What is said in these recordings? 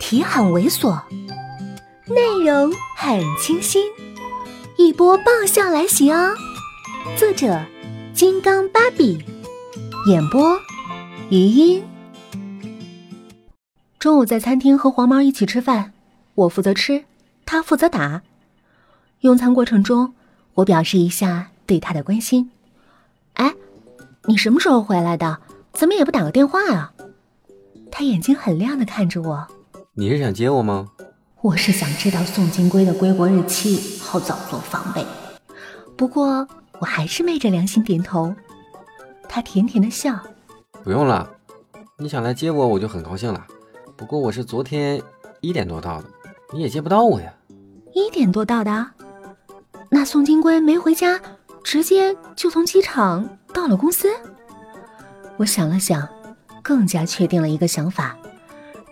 题很猥琐，内容很清新，一波爆笑来袭哦！作者：金刚芭比，演播：余音。中午在餐厅和黄毛一起吃饭，我负责吃，他负责打。用餐过程中，我表示一下对他的关心。哎，你什么时候回来的？怎么也不打个电话啊？他眼睛很亮的看着我。你是想接我吗？我是想知道宋金龟的归国日期，好早做防备。不过我还是昧着良心点头。他甜甜的笑。不用了，你想来接我，我就很高兴了。不过我是昨天一点多到的，你也接不到我呀。一点多到的？那宋金龟没回家，直接就从机场到了公司？我想了想，更加确定了一个想法：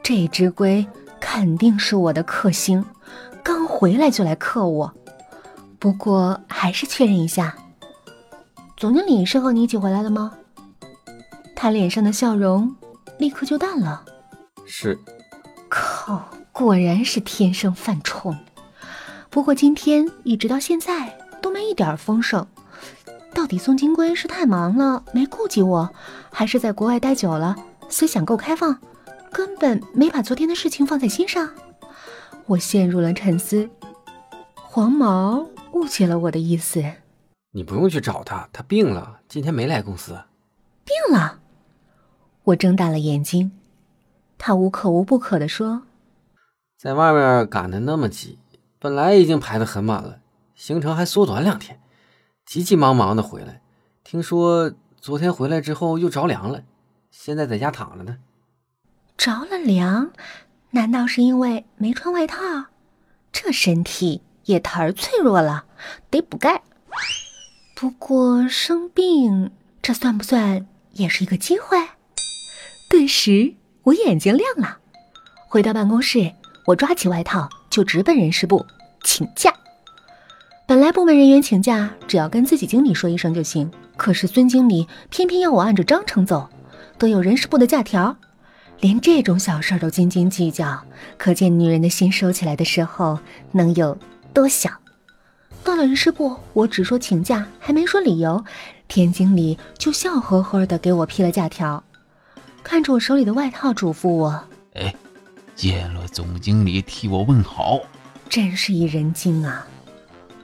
这只龟肯定是我的克星，刚回来就来克我。不过还是确认一下，总经理是和你一起回来的吗？他脸上的笑容立刻就淡了。是，靠，果然是天生犯冲。不过今天一直到现在都没一点风声，到底宋金龟是太忙了没顾及我，还是在国外待久了思想够开放，根本没把昨天的事情放在心上？我陷入了沉思。黄毛误解了我的意思，你不用去找他，他病了，今天没来公司。病了？我睁大了眼睛。他无可无不可的说：“在外面赶的那么急，本来已经排的很满了，行程还缩短两天，急急忙忙的回来。听说昨天回来之后又着凉了，现在在家躺着呢。着了凉？难道是因为没穿外套？这身体也忒脆弱了，得补钙。不过生病，这算不算也是一个机会？顿时。”我眼睛亮了，回到办公室，我抓起外套就直奔人事部请假。本来部门人员请假只要跟自己经理说一声就行，可是孙经理偏偏要我按着章程走，都有人事部的假条，连这种小事都斤斤计较，可见女人的心收起来的时候能有多小。到了人事部，我只说请假，还没说理由，田经理就笑呵呵的给我批了假条。看着我手里的外套，嘱咐我：“哎，见了总经理替我问好。”真是一人精啊！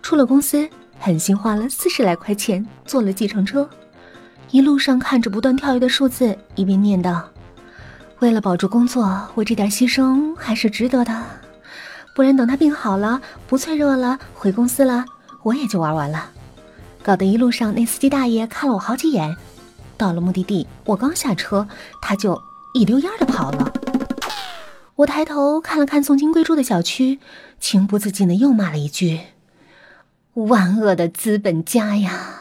出了公司，狠心花了四十来块钱坐了计程车，一路上看着不断跳跃的数字，一边念叨：“为了保住工作，我这点牺牲还是值得的。不然等他病好了，不脆弱了，回公司了，我也就玩完了。”搞得一路上那司机大爷看了我好几眼。到了目的地，我刚下车，他就一溜烟的跑了。我抬头看了看宋金贵住的小区，情不自禁的又骂了一句：“万恶的资本家呀！”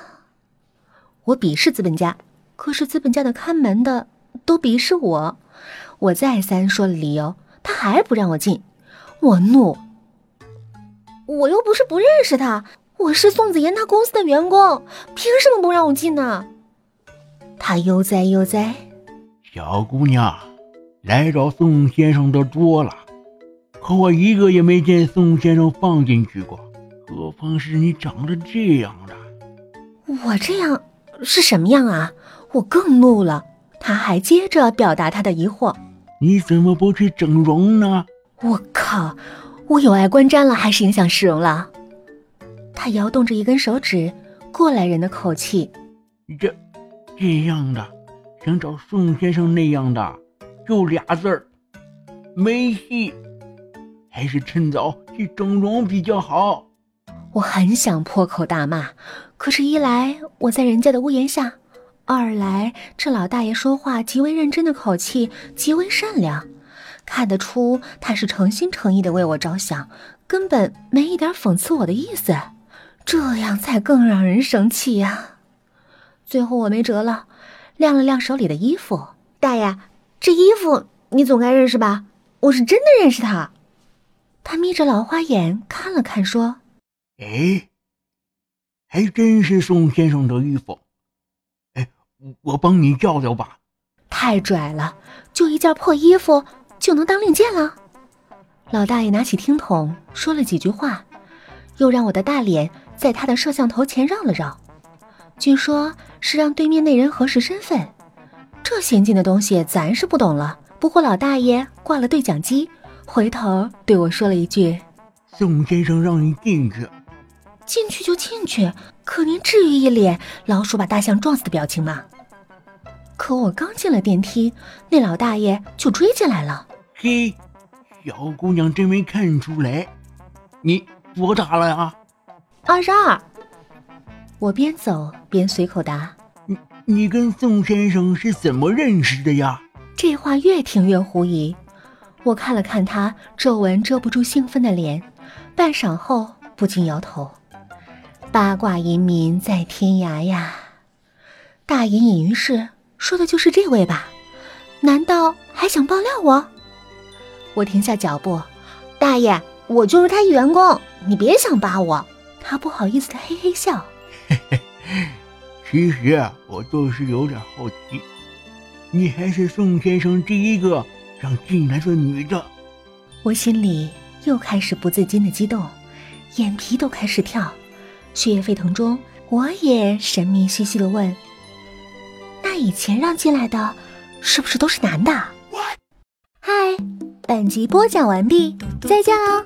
我鄙视资本家，可是资本家的看门的都鄙视我。我再三说了理由，他还不让我进。我怒，我又不是不认识他，我是宋子妍他公司的员工，凭什么不让我进呢？他悠哉悠哉，小姑娘，来找宋先生的多了，可我一个也没见宋先生放进去过，何况是你长得这样的。我这样是什么样啊？我更怒了。他还接着表达他的疑惑：你怎么不去整容呢？我靠，我有碍观瞻了，还是影响市容了？他摇动着一根手指，过来人的口气：这。这样的，想找宋先生那样的，就俩字儿，没戏。还是趁早去整容比较好。我很想破口大骂，可是，一来我在人家的屋檐下，二来这老大爷说话极为认真的口气极为善良，看得出他是诚心诚意的为我着想，根本没一点讽刺我的意思。这样才更让人生气呀。最后我没辙了，晾了晾手里的衣服。大爷，这衣服你总该认识吧？我是真的认识他。他眯着老花眼看了看，说：“哎，还真是宋先生的衣服。哎，我帮你叫叫吧。”太拽了，就一件破衣服就能当令箭了？老大爷拿起听筒说了几句话，又让我的大脸在他的摄像头前绕了绕，据说是让对面那人核实身份。这先进的东西咱是不懂了。不过老大爷挂了对讲机，回头对我说了一句：“宋先生让你进去，进去就进去。可您至于一脸老鼠把大象撞死的表情吗？”可我刚进了电梯，那老大爷就追进来了。嘿。小姑娘真没看出来，你多大了呀？二十二。我边走边随口答。你你跟宋先生是怎么认识的呀？这话越听越狐疑。我看了看他皱纹遮不住兴奋的脸，半晌后不禁摇头。八卦移民在天涯呀，大隐隐于市，说的就是这位吧？难道还想爆料我？我停下脚步，大爷，我就是他员工，你别想扒我。他不好意思的嘿嘿笑。嘿嘿，其实啊我就是有点好奇，你还是宋先生第一个让进来的女的。我心里又开始不自禁的激动，眼皮都开始跳，血液沸腾中，我也神秘兮兮的问：“那以前让进来的，是不是都是男的？”嗨。本集播讲完毕，再见喽。